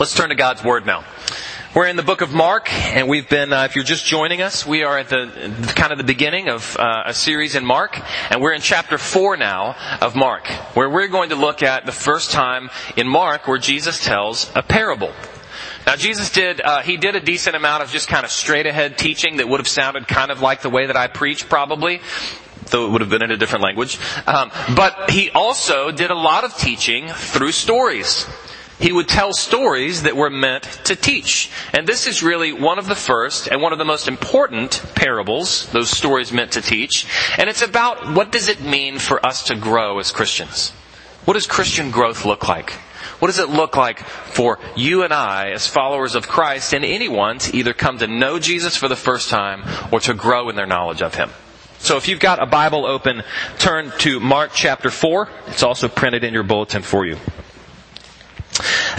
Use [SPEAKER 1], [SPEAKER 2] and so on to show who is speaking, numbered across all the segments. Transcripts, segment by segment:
[SPEAKER 1] Let's turn to God's Word now. We're in the book of Mark, and we've been, uh, if you're just joining us, we are at the kind of the beginning of uh, a series in Mark, and we're in chapter 4 now of Mark, where we're going to look at the first time in Mark where Jesus tells a parable. Now Jesus did, uh, he did a decent amount of just kind of straight ahead teaching that would have sounded kind of like the way that I preach probably though it would have been in a different language. Um, but he also did a lot of teaching through stories. He would tell stories that were meant to teach. And this is really one of the first and one of the most important parables, those stories meant to teach. And it's about what does it mean for us to grow as Christians? What does Christian growth look like? What does it look like for you and I as followers of Christ and anyone to either come to know Jesus for the first time or to grow in their knowledge of Him? So if you've got a Bible open, turn to Mark chapter 4. It's also printed in your bulletin for you.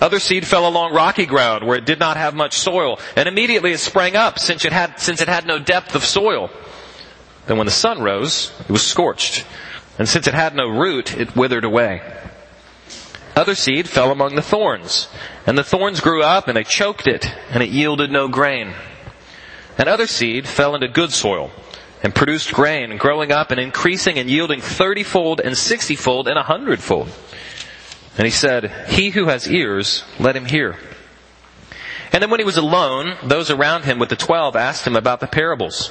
[SPEAKER 1] Other seed fell along rocky ground where it did not have much soil, and immediately it sprang up since it had, since it had no depth of soil. Then when the sun rose, it was scorched, and since it had no root, it withered away. Other seed fell among the thorns, and the thorns grew up and they choked it, and it yielded no grain. And other seed fell into good soil, and produced grain, growing up and increasing and yielding thirtyfold and sixtyfold and a hundredfold. And he said, He who has ears, let him hear. And then when he was alone, those around him with the twelve asked him about the parables.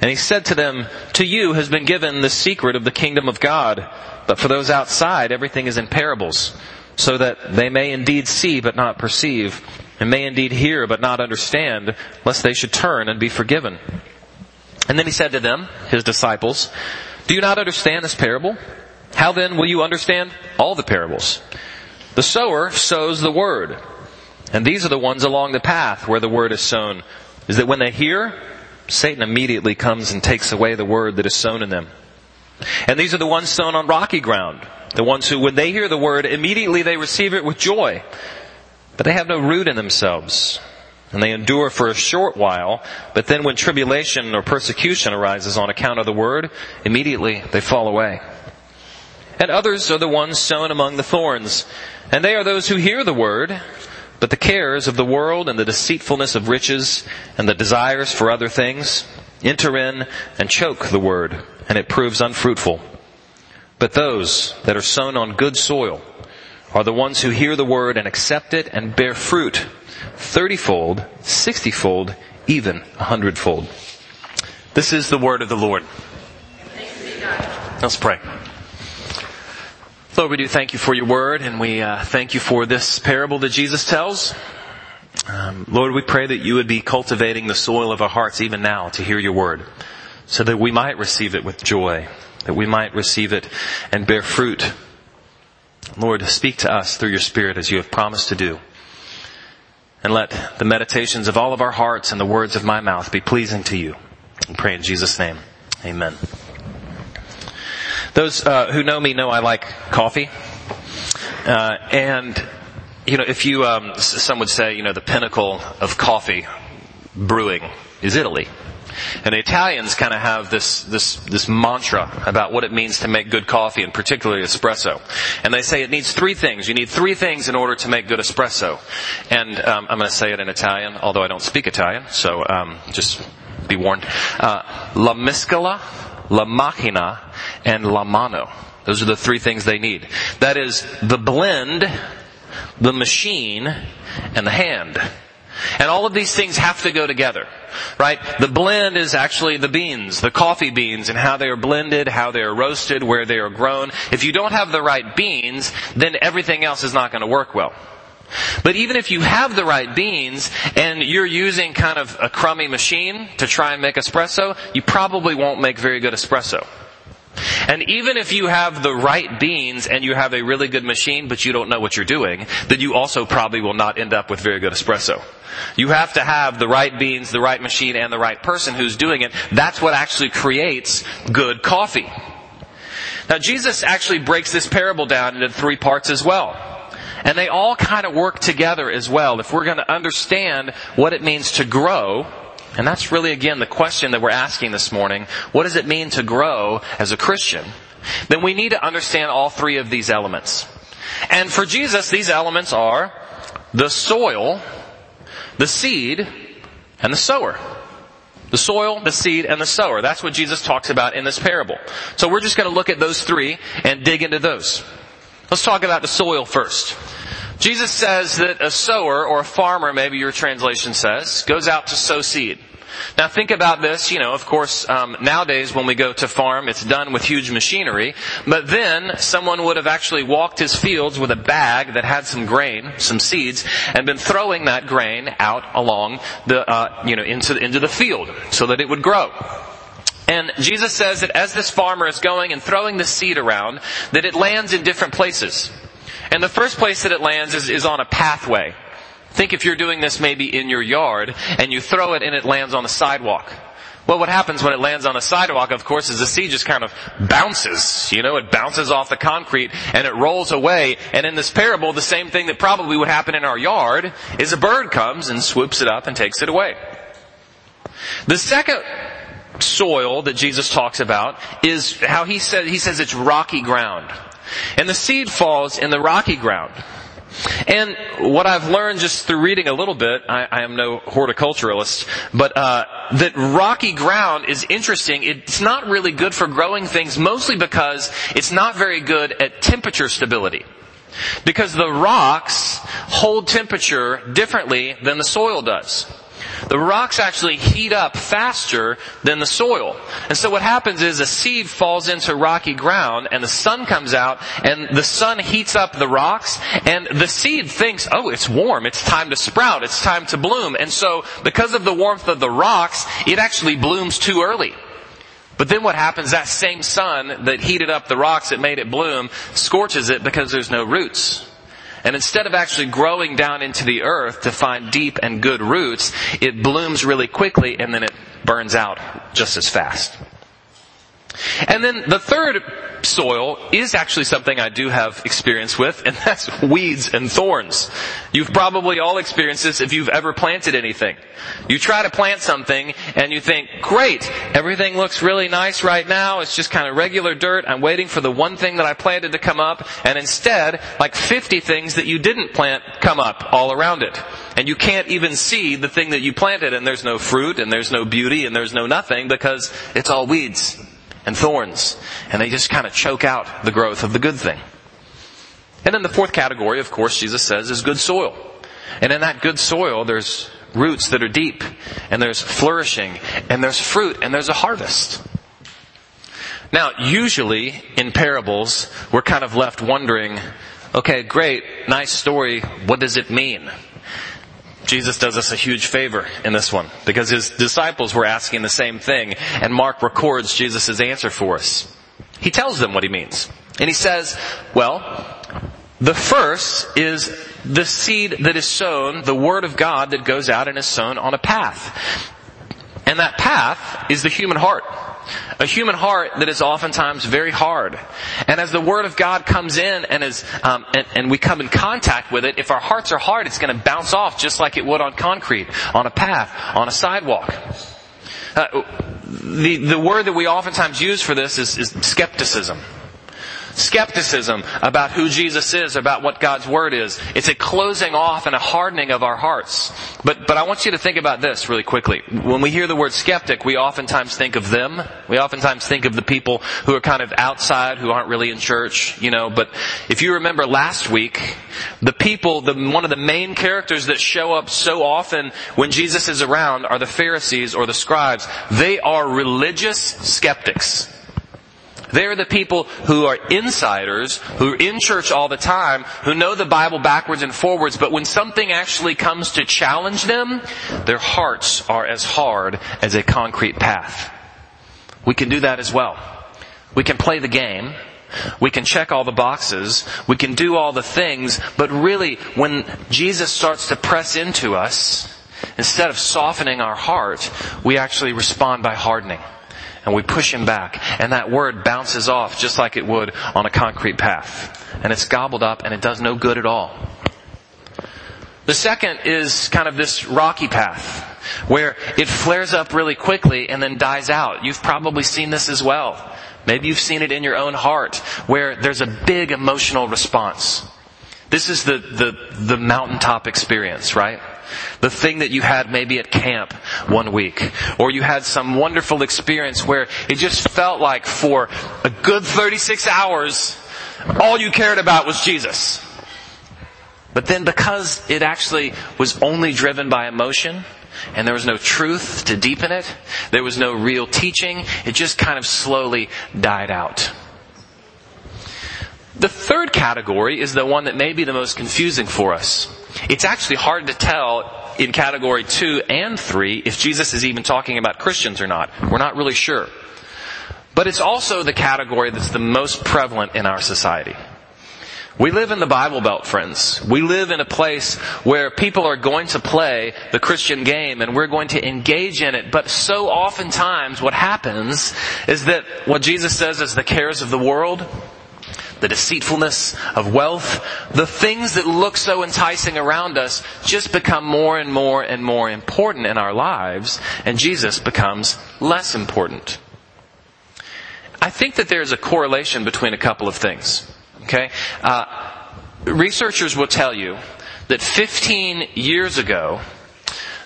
[SPEAKER 1] And he said to them, To you has been given the secret of the kingdom of God, but for those outside everything is in parables, so that they may indeed see but not perceive, and may indeed hear but not understand, lest they should turn and be forgiven. And then he said to them, his disciples, Do you not understand this parable? How then will you understand all the parables? The sower sows the word. And these are the ones along the path where the word is sown. Is that when they hear, Satan immediately comes and takes away the word that is sown in them. And these are the ones sown on rocky ground. The ones who, when they hear the word, immediately they receive it with joy. But they have no root in themselves. And they endure for a short while, but then when tribulation or persecution arises on account of the word, immediately they fall away. And others are the ones sown among the thorns. And they are those who hear the word, but the cares of the world and the deceitfulness of riches and the desires for other things enter in and choke the word, and it proves unfruitful. But those that are sown on good soil are the ones who hear the word and accept it and bear fruit thirtyfold, sixtyfold, even a hundredfold. This is the word of the Lord. Let's pray. Lord, we do thank you for your word, and we uh, thank you for this parable that Jesus tells. Um, Lord, we pray that you would be cultivating the soil of our hearts even now to hear your word, so that we might receive it with joy, that we might receive it and bear fruit. Lord, speak to us through your Spirit as you have promised to do. And let the meditations of all of our hearts and the words of my mouth be pleasing to you. I pray in Jesus' name. Amen. Those uh, who know me know I like coffee, uh, and you know if you um, some would say you know the pinnacle of coffee brewing is Italy. And the Italians kind of have this, this, this mantra about what it means to make good coffee, and particularly espresso. And they say it needs three things. You need three things in order to make good espresso. And um, I'm going to say it in Italian, although I don't speak Italian, so um, just be warned. Uh, la mescola, la macchina, and la mano. Those are the three things they need. That is the blend, the machine, and the hand. And all of these things have to go together, right? The blend is actually the beans, the coffee beans, and how they are blended, how they are roasted, where they are grown. If you don't have the right beans, then everything else is not going to work well. But even if you have the right beans and you're using kind of a crummy machine to try and make espresso, you probably won't make very good espresso. And even if you have the right beans and you have a really good machine, but you don't know what you're doing, then you also probably will not end up with very good espresso. You have to have the right beans, the right machine, and the right person who's doing it. That's what actually creates good coffee. Now Jesus actually breaks this parable down into three parts as well. And they all kind of work together as well. If we're going to understand what it means to grow, and that's really again the question that we're asking this morning. What does it mean to grow as a Christian? Then we need to understand all three of these elements. And for Jesus, these elements are the soil, the seed, and the sower. The soil, the seed, and the sower. That's what Jesus talks about in this parable. So we're just going to look at those three and dig into those. Let's talk about the soil first. Jesus says that a sower, or a farmer, maybe your translation says, goes out to sow seed. Now think about this, you know, of course, um, nowadays when we go to farm, it's done with huge machinery, but then someone would have actually walked his fields with a bag that had some grain, some seeds, and been throwing that grain out along the, uh, you know, into, into the field so that it would grow. And Jesus says that as this farmer is going and throwing the seed around, that it lands in different places. And the first place that it lands is, is on a pathway. Think if you're doing this maybe in your yard and you throw it and it lands on the sidewalk. Well, what happens when it lands on the sidewalk, of course, is the seed just kind of bounces. You know, it bounces off the concrete and it rolls away. And in this parable, the same thing that probably would happen in our yard is a bird comes and swoops it up and takes it away. The second soil that Jesus talks about is how he said, he says it's rocky ground. And the seed falls in the rocky ground. And what I've learned just through reading a little bit, I, I am no horticulturalist, but uh, that rocky ground is interesting. It's not really good for growing things, mostly because it's not very good at temperature stability. Because the rocks hold temperature differently than the soil does. The rocks actually heat up faster than the soil. And so what happens is a seed falls into rocky ground and the sun comes out and the sun heats up the rocks and the seed thinks, oh, it's warm. It's time to sprout. It's time to bloom. And so because of the warmth of the rocks, it actually blooms too early. But then what happens, that same sun that heated up the rocks that made it bloom scorches it because there's no roots. And instead of actually growing down into the earth to find deep and good roots, it blooms really quickly and then it burns out just as fast. And then the third soil is actually something I do have experience with, and that's weeds and thorns. You've probably all experienced this if you've ever planted anything. You try to plant something and you think, great, everything looks really nice right now, it's just kind of regular dirt, I'm waiting for the one thing that I planted to come up, and instead, like 50 things that you didn't plant come up all around it. And you can't even see the thing that you planted, and there's no fruit, and there's no beauty, and there's no nothing, because it's all weeds and thorns. And they just kind of choke out the growth of the good thing. And then the fourth category, of course, Jesus says, is good soil. And in that good soil, there's roots that are deep, and there's flourishing, and there's fruit, and there's a harvest. Now, usually in parables, we're kind of left wondering, okay, great, nice story, what does it mean? Jesus does us a huge favor in this one because his disciples were asking the same thing and Mark records Jesus' answer for us. He tells them what he means. And he says, well, the first is the seed that is sown, the word of God that goes out and is sown on a path. And that path is the human heart. A human heart that is oftentimes very hard. And as the Word of God comes in and is, um, and, and, we come in contact with it, if our hearts are hard, it's going to bounce off just like it would on concrete, on a path, on a sidewalk. Uh, the, the word that we oftentimes use for this is, is skepticism skepticism about who Jesus is, about what God's Word is. It's a closing off and a hardening of our hearts. But, but I want you to think about this really quickly. When we hear the word skeptic, we oftentimes think of them. We oftentimes think of the people who are kind of outside, who aren't really in church, you know. But if you remember last week, the people, the, one of the main characters that show up so often when Jesus is around are the Pharisees or the scribes. They are religious skeptics. They're the people who are insiders, who are in church all the time, who know the Bible backwards and forwards, but when something actually comes to challenge them, their hearts are as hard as a concrete path. We can do that as well. We can play the game. We can check all the boxes. We can do all the things. But really, when Jesus starts to press into us, instead of softening our heart, we actually respond by hardening. And we push him back. And that word bounces off just like it would on a concrete path. And it's gobbled up and it does no good at all. The second is kind of this rocky path where it flares up really quickly and then dies out. You've probably seen this as well. Maybe you've seen it in your own heart where there's a big emotional response. This is the, the, the mountaintop experience, right? The thing that you had maybe at camp one week. Or you had some wonderful experience where it just felt like for a good 36 hours, all you cared about was Jesus. But then because it actually was only driven by emotion, and there was no truth to deepen it, there was no real teaching, it just kind of slowly died out. The third category is the one that may be the most confusing for us. It's actually hard to tell in category two and three if Jesus is even talking about Christians or not. We're not really sure. But it's also the category that's the most prevalent in our society. We live in the Bible Belt, friends. We live in a place where people are going to play the Christian game and we're going to engage in it. But so oftentimes what happens is that what Jesus says is the cares of the world, the deceitfulness of wealth, the things that look so enticing around us just become more and more and more important in our lives and Jesus becomes less important. I think that there's a correlation between a couple of things. Okay? Uh, researchers will tell you that 15 years ago,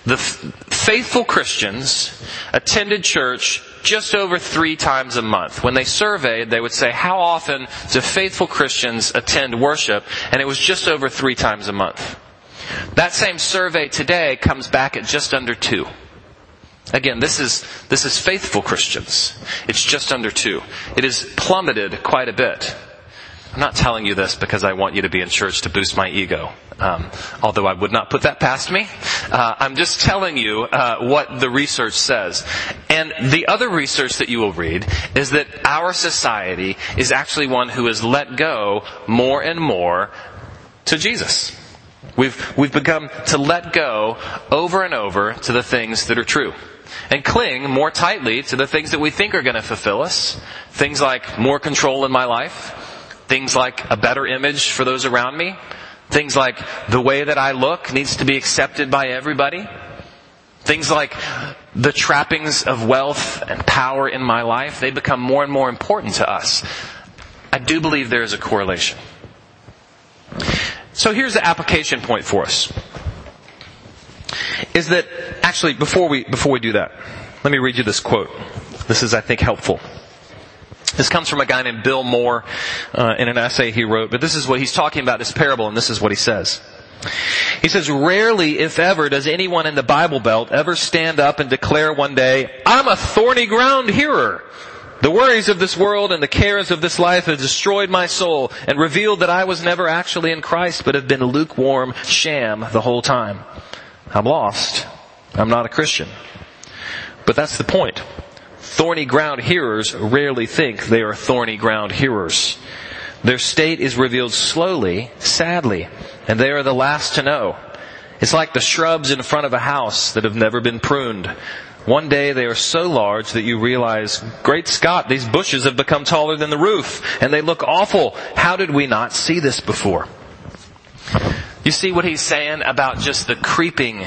[SPEAKER 1] the f- faithful Christians attended church just over three times a month. When they surveyed, they would say, how often do faithful Christians attend worship? And it was just over three times a month. That same survey today comes back at just under two. Again, this is, this is faithful Christians. It's just under two. It has plummeted quite a bit. I'm not telling you this because I want you to be in church to boost my ego. Um, although I would not put that past me. Uh, I'm just telling you uh, what the research says. And the other research that you will read is that our society is actually one who has let go more and more to Jesus. We've, we've begun to let go over and over to the things that are true. And cling more tightly to the things that we think are going to fulfill us. Things like more control in my life, Things like a better image for those around me. Things like the way that I look needs to be accepted by everybody. Things like the trappings of wealth and power in my life, they become more and more important to us. I do believe there is a correlation. So here's the application point for us. Is that, actually, before we, before we do that, let me read you this quote. This is, I think, helpful. This comes from a guy named Bill Moore uh, in an essay he wrote, but this is what he's talking about this parable, and this is what he says. He says, rarely, if ever, does anyone in the Bible Belt ever stand up and declare one day, I'm a thorny ground hearer. The worries of this world and the cares of this life have destroyed my soul and revealed that I was never actually in Christ, but have been a lukewarm sham the whole time. I'm lost. I'm not a Christian. But that's the point. Thorny ground hearers rarely think they are thorny ground hearers. Their state is revealed slowly, sadly, and they are the last to know. It's like the shrubs in front of a house that have never been pruned. One day they are so large that you realize, great Scott, these bushes have become taller than the roof, and they look awful. How did we not see this before? You see what he's saying about just the creeping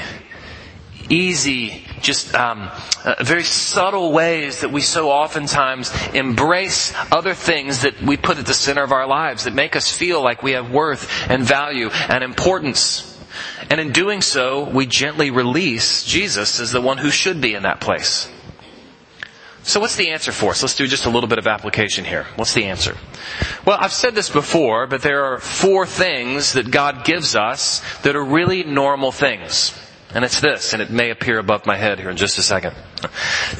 [SPEAKER 1] easy, just um, uh, very subtle ways that we so oftentimes embrace other things that we put at the center of our lives that make us feel like we have worth and value and importance. And in doing so, we gently release Jesus as the one who should be in that place. So what's the answer for us? Let's do just a little bit of application here. What's the answer? Well, I've said this before, but there are four things that God gives us that are really normal things. And it's this, and it may appear above my head here in just a second.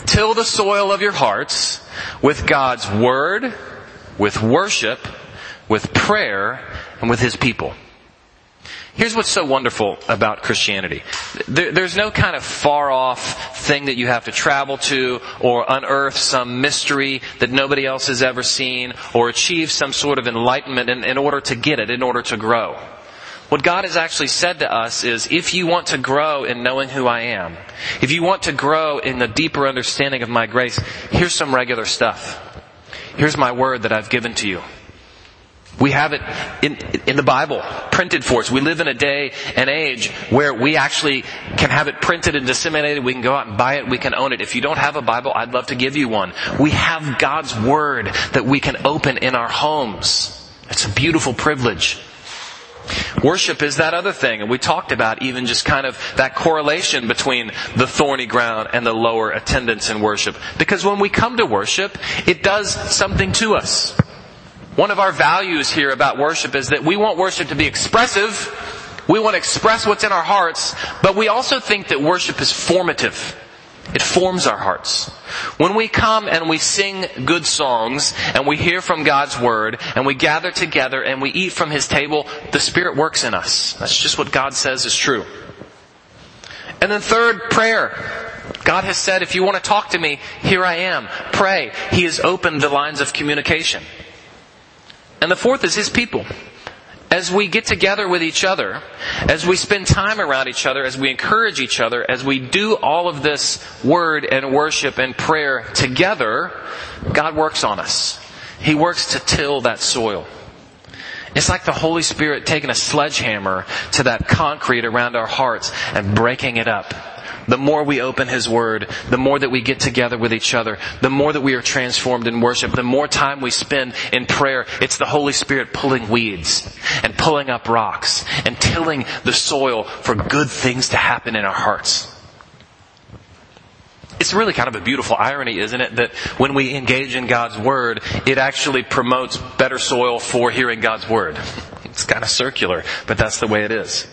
[SPEAKER 1] Till the soil of your hearts with God's Word, with worship, with prayer, and with His people. Here's what's so wonderful about Christianity. There, there's no kind of far off thing that you have to travel to or unearth some mystery that nobody else has ever seen or achieve some sort of enlightenment in, in order to get it, in order to grow. What God has actually said to us is, if you want to grow in knowing who I am, if you want to grow in the deeper understanding of my grace, here's some regular stuff. Here's my word that I've given to you. We have it in, in the Bible, printed for us. We live in a day and age where we actually can have it printed and disseminated. We can go out and buy it. We can own it. If you don't have a Bible, I'd love to give you one. We have God's Word that we can open in our homes. It's a beautiful privilege. Worship is that other thing, and we talked about even just kind of that correlation between the thorny ground and the lower attendance in worship. Because when we come to worship, it does something to us. One of our values here about worship is that we want worship to be expressive. We want to express what's in our hearts, but we also think that worship is formative. It forms our hearts. When we come and we sing good songs and we hear from God's Word and we gather together and we eat from His table, the Spirit works in us. That's just what God says is true. And then third, prayer. God has said, if you want to talk to me, here I am. Pray. He has opened the lines of communication. And the fourth is His people. As we get together with each other, as we spend time around each other, as we encourage each other, as we do all of this word and worship and prayer together, God works on us. He works to till that soil. It's like the Holy Spirit taking a sledgehammer to that concrete around our hearts and breaking it up the more we open His Word, the more that we get together with each other, the more that we are transformed in worship, the more time we spend in prayer, it's the Holy Spirit pulling weeds and pulling up rocks and tilling the soil for good things to happen in our hearts. It's really kind of a beautiful irony, isn't it, that when we engage in God's Word, it actually promotes better soil for hearing God's Word. It's kind of circular, but that's the way it is.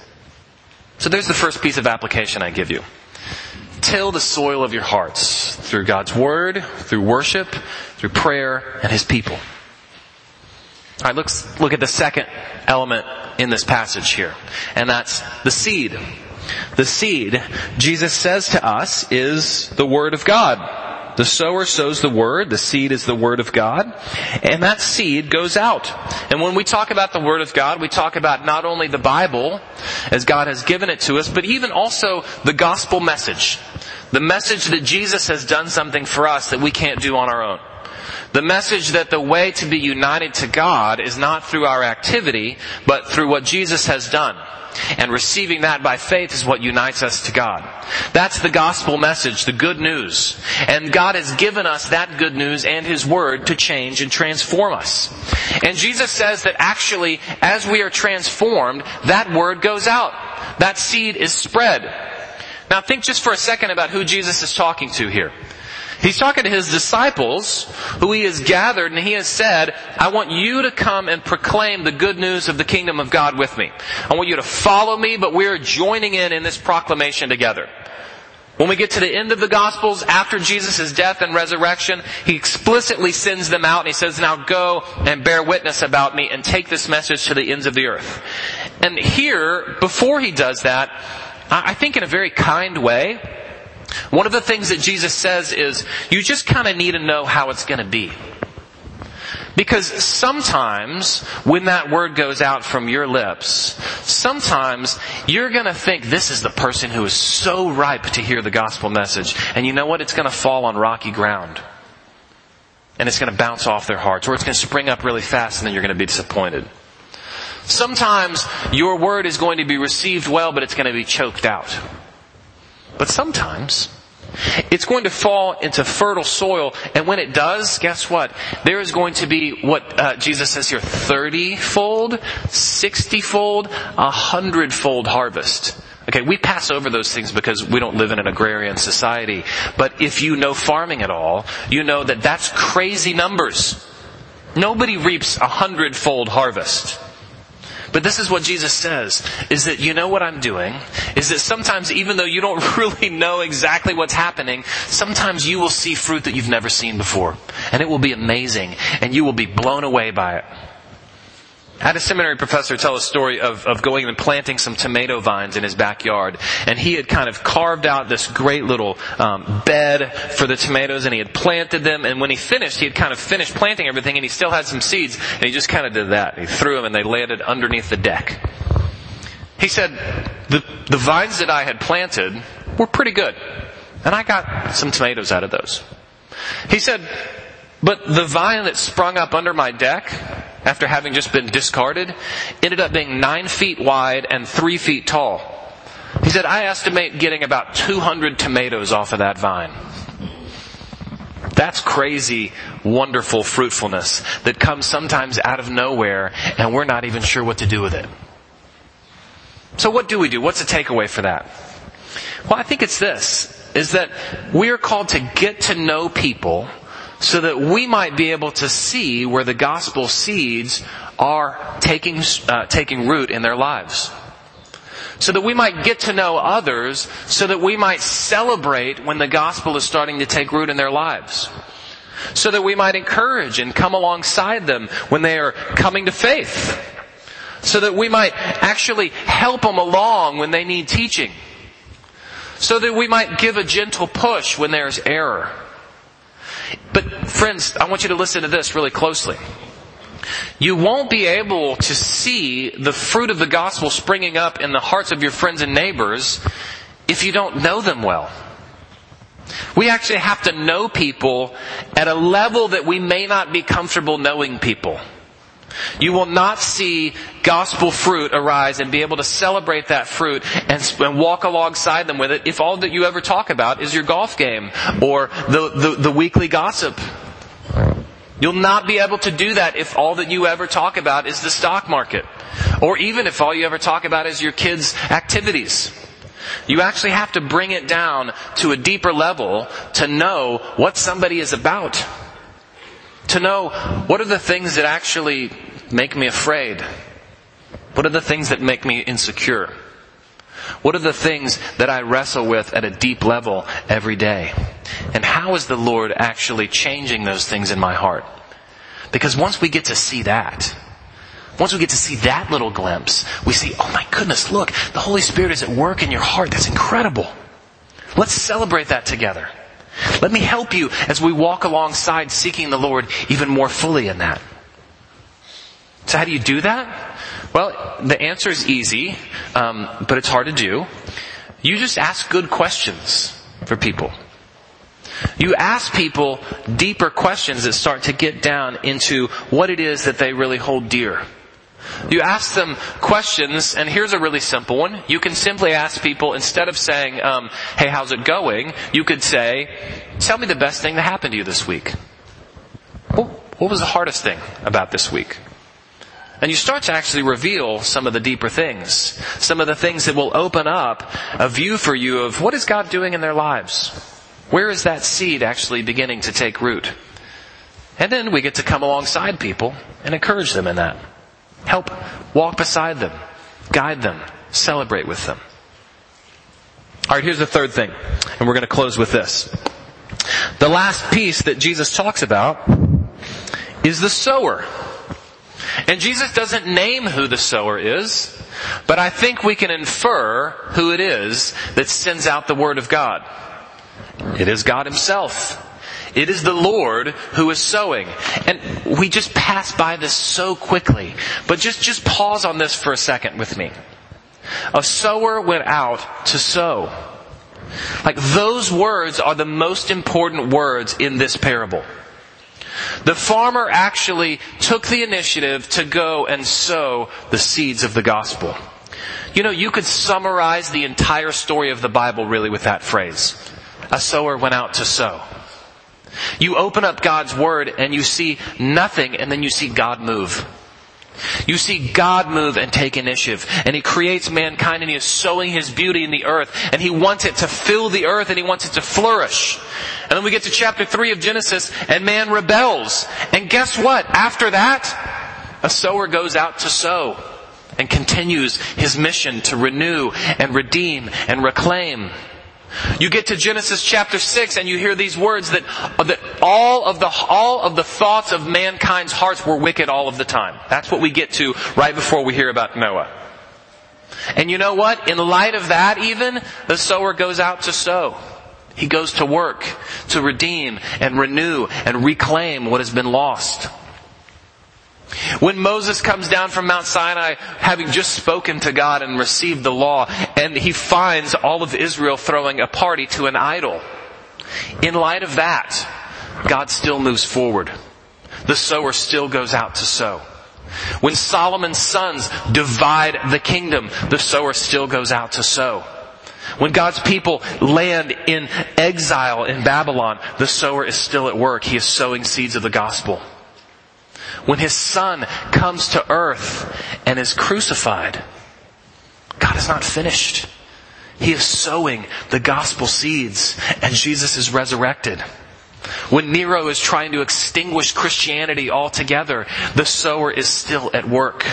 [SPEAKER 1] So there's the first piece of application I give you till the soil of your hearts through God's Word, through worship, through prayer, and His people. Alright, let's look at the second element in this passage here, and that's the seed. The seed, Jesus says to us, is the Word of God. The sower sows the word, the seed is the word of God, and that seed goes out. And when we talk about the word of God, we talk about not only the Bible, as God has given it to us, but even also the gospel message. The message that Jesus has done something for us that we can't do on our own. The message that the way to be united to God is not through our activity, but through what Jesus has done. And receiving that by faith is what unites us to God. That's the gospel message, the good news. And God has given us that good news and His Word to change and transform us. And Jesus says that actually, as we are transformed, that Word goes out. That seed is spread. Now think just for a second about who Jesus is talking to here. He's talking to his disciples who he has gathered and he has said, I want you to come and proclaim the good news of the kingdom of God with me. I want you to follow me, but we're joining in in this proclamation together. When we get to the end of the Gospels, after Jesus' death and resurrection, He explicitly sends them out and He says, now go and bear witness about me and take this message to the ends of the earth. And here, before He does that, I think in a very kind way, one of the things that Jesus says is, you just kind of need to know how it's going to be. Because sometimes when that word goes out from your lips, sometimes you're going to think this is the person who is so ripe to hear the gospel message. And you know what? It's going to fall on rocky ground. And it's going to bounce off their hearts. Or it's going to spring up really fast and then you're going to be disappointed. Sometimes your word is going to be received well, but it's going to be choked out. But sometimes it's going to fall into fertile soil, and when it does, guess what? There is going to be what uh, Jesus says here: thirty-fold, sixty-fold, a hundred-fold harvest. Okay, we pass over those things because we don't live in an agrarian society. But if you know farming at all, you know that that's crazy numbers. Nobody reaps a hundredfold harvest. But this is what Jesus says, is that you know what I'm doing? Is that sometimes even though you don't really know exactly what's happening, sometimes you will see fruit that you've never seen before. And it will be amazing. And you will be blown away by it. I had a seminary professor tell a story of, of going and planting some tomato vines in his backyard. And he had kind of carved out this great little um, bed for the tomatoes and he had planted them. And when he finished, he had kind of finished planting everything and he still had some seeds. And he just kind of did that. He threw them and they landed underneath the deck. He said, the, the vines that I had planted were pretty good. And I got some tomatoes out of those. He said, but the vine that sprung up under my deck, after having just been discarded, ended up being nine feet wide and three feet tall. He said, I estimate getting about 200 tomatoes off of that vine. That's crazy, wonderful fruitfulness that comes sometimes out of nowhere and we're not even sure what to do with it. So what do we do? What's the takeaway for that? Well, I think it's this, is that we are called to get to know people so that we might be able to see where the gospel seeds are taking, uh, taking root in their lives. So that we might get to know others, so that we might celebrate when the gospel is starting to take root in their lives. So that we might encourage and come alongside them when they are coming to faith. So that we might actually help them along when they need teaching. So that we might give a gentle push when there's error. But friends, I want you to listen to this really closely. You won't be able to see the fruit of the gospel springing up in the hearts of your friends and neighbors if you don't know them well. We actually have to know people at a level that we may not be comfortable knowing people. You will not see gospel fruit arise and be able to celebrate that fruit and, and, walk alongside them with it if all that you ever talk about is your golf game or the, the, the weekly gossip. You'll not be able to do that if all that you ever talk about is the stock market. Or even if all you ever talk about is your kids' activities. You actually have to bring it down to a deeper level to know what somebody is about to know what are the things that actually make me afraid? What are the things that make me insecure? What are the things that I wrestle with at a deep level every day? And how is the Lord actually changing those things in my heart? Because once we get to see that, once we get to see that little glimpse, we see, oh my goodness, look, the Holy Spirit is at work in your heart. That's incredible. Let's celebrate that together. Let me help you as we walk alongside seeking the Lord even more fully in that. So how do you do that? Well, the answer is easy, um, but it's hard to do. You just ask good questions for people. You ask people deeper questions that start to get down into what it is that they really hold dear. You ask them questions, and here's a really simple one. You can simply ask people, instead of saying, um, hey, how's it going? You could say, tell me the best thing that happened to you this week. What was the hardest thing about this week? And you start to actually reveal some of the deeper things. Some of the things that will open up a view for you of what is God doing in their lives? Where is that seed actually beginning to take root? And then we get to come alongside people and encourage them in that. Help walk beside them, guide them, celebrate with them. Alright, here's the third thing, and we're gonna close with this. The last piece that Jesus talks about is the sower. And Jesus doesn't name who the sower is, but I think we can infer who it is that sends out the word of God. It is God himself. It is the Lord who is sowing. And we just pass by this so quickly. But just, just pause on this for a second with me. A sower went out to sow. Like those words are the most important words in this parable. The farmer actually took the initiative to go and sow the seeds of the gospel. You know, you could summarize the entire story of the Bible really with that phrase. A sower went out to sow. You open up God's Word and you see nothing and then you see God move. You see God move and take initiative. And He creates mankind and He is sowing His beauty in the earth. And He wants it to fill the earth and He wants it to flourish. And then we get to chapter 3 of Genesis and man rebels. And guess what? After that, a sower goes out to sow and continues his mission to renew and redeem and reclaim. You get to Genesis chapter 6 and you hear these words that, uh, that all of the, all of the thoughts of mankind's hearts were wicked all of the time. That's what we get to right before we hear about Noah. And you know what? In light of that even, the sower goes out to sow. He goes to work to redeem and renew and reclaim what has been lost. When Moses comes down from Mount Sinai, having just spoken to God and received the law, and he finds all of Israel throwing a party to an idol. In light of that, God still moves forward. The sower still goes out to sow. When Solomon's sons divide the kingdom, the sower still goes out to sow. When God's people land in exile in Babylon, the sower is still at work. He is sowing seeds of the gospel. When his son comes to earth and is crucified, God is not finished. He is sowing the gospel seeds and Jesus is resurrected. When Nero is trying to extinguish Christianity altogether, the sower is still at work.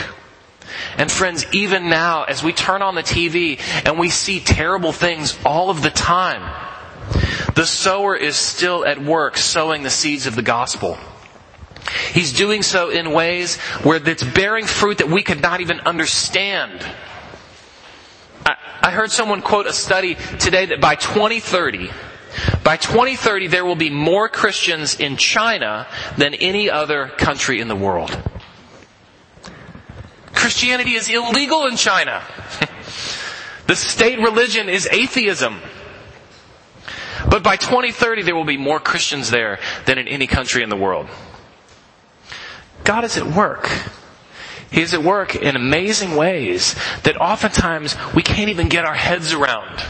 [SPEAKER 1] And friends, even now, as we turn on the TV and we see terrible things all of the time, the sower is still at work sowing the seeds of the gospel. He's doing so in ways where it's bearing fruit that we could not even understand. I, I heard someone quote a study today that by 2030, by 2030 there will be more Christians in China than any other country in the world. Christianity is illegal in China. the state religion is atheism. But by 2030 there will be more Christians there than in any country in the world. God is at work. He is at work in amazing ways that oftentimes we can't even get our heads around.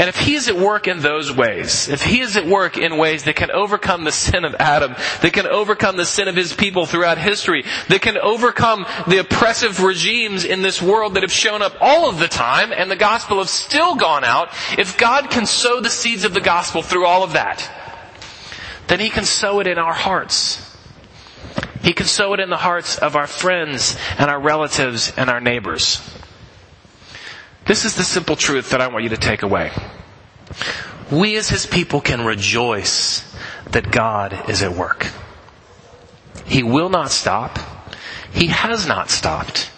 [SPEAKER 1] And if He is at work in those ways, if He is at work in ways that can overcome the sin of Adam, that can overcome the sin of His people throughout history, that can overcome the oppressive regimes in this world that have shown up all of the time and the gospel have still gone out, if God can sow the seeds of the gospel through all of that, then He can sow it in our hearts. He can sow it in the hearts of our friends and our relatives and our neighbors. This is the simple truth that I want you to take away. We as His people can rejoice that God is at work. He will not stop. He has not stopped.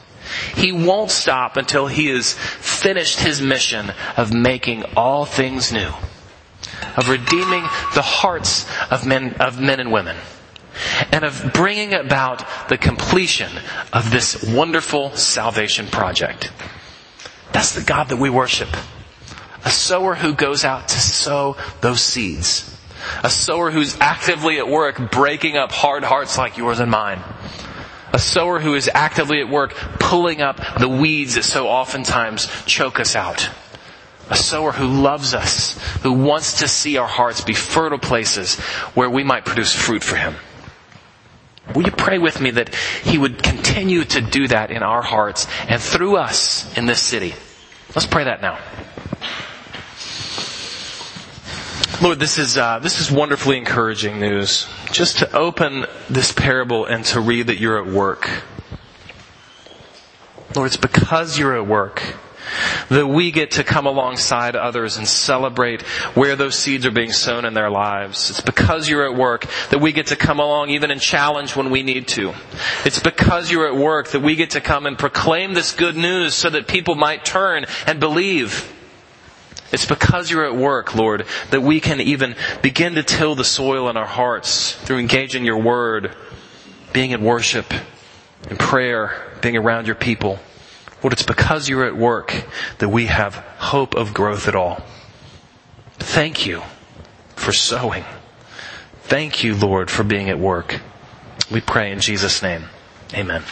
[SPEAKER 1] He won't stop until He has finished His mission of making all things new. Of redeeming the hearts of men, of men and women and of bringing about the completion of this wonderful salvation project. That's the God that we worship. A sower who goes out to sow those seeds. A sower who's actively at work breaking up hard hearts like yours and mine. A sower who is actively at work pulling up the weeds that so oftentimes choke us out. A sower who loves us, who wants to see our hearts be fertile places where we might produce fruit for Him. Will you pray with me that He would continue to do that in our hearts and through us in this city? Let's pray that now. Lord, this is uh, this is wonderfully encouraging news. Just to open this parable and to read that you're at work. Lord, it's because you're at work that we get to come alongside others and celebrate where those seeds are being sown in their lives. It's because you're at work that we get to come along even and challenge when we need to. It's because you're at work that we get to come and proclaim this good news so that people might turn and believe. It's because you're at work, Lord, that we can even begin to till the soil in our hearts through engaging your word, being in worship, in prayer, being around your people. Lord, it's because you're at work that we have hope of growth at all. Thank you for sowing. Thank you, Lord, for being at work. We pray in Jesus' name. Amen.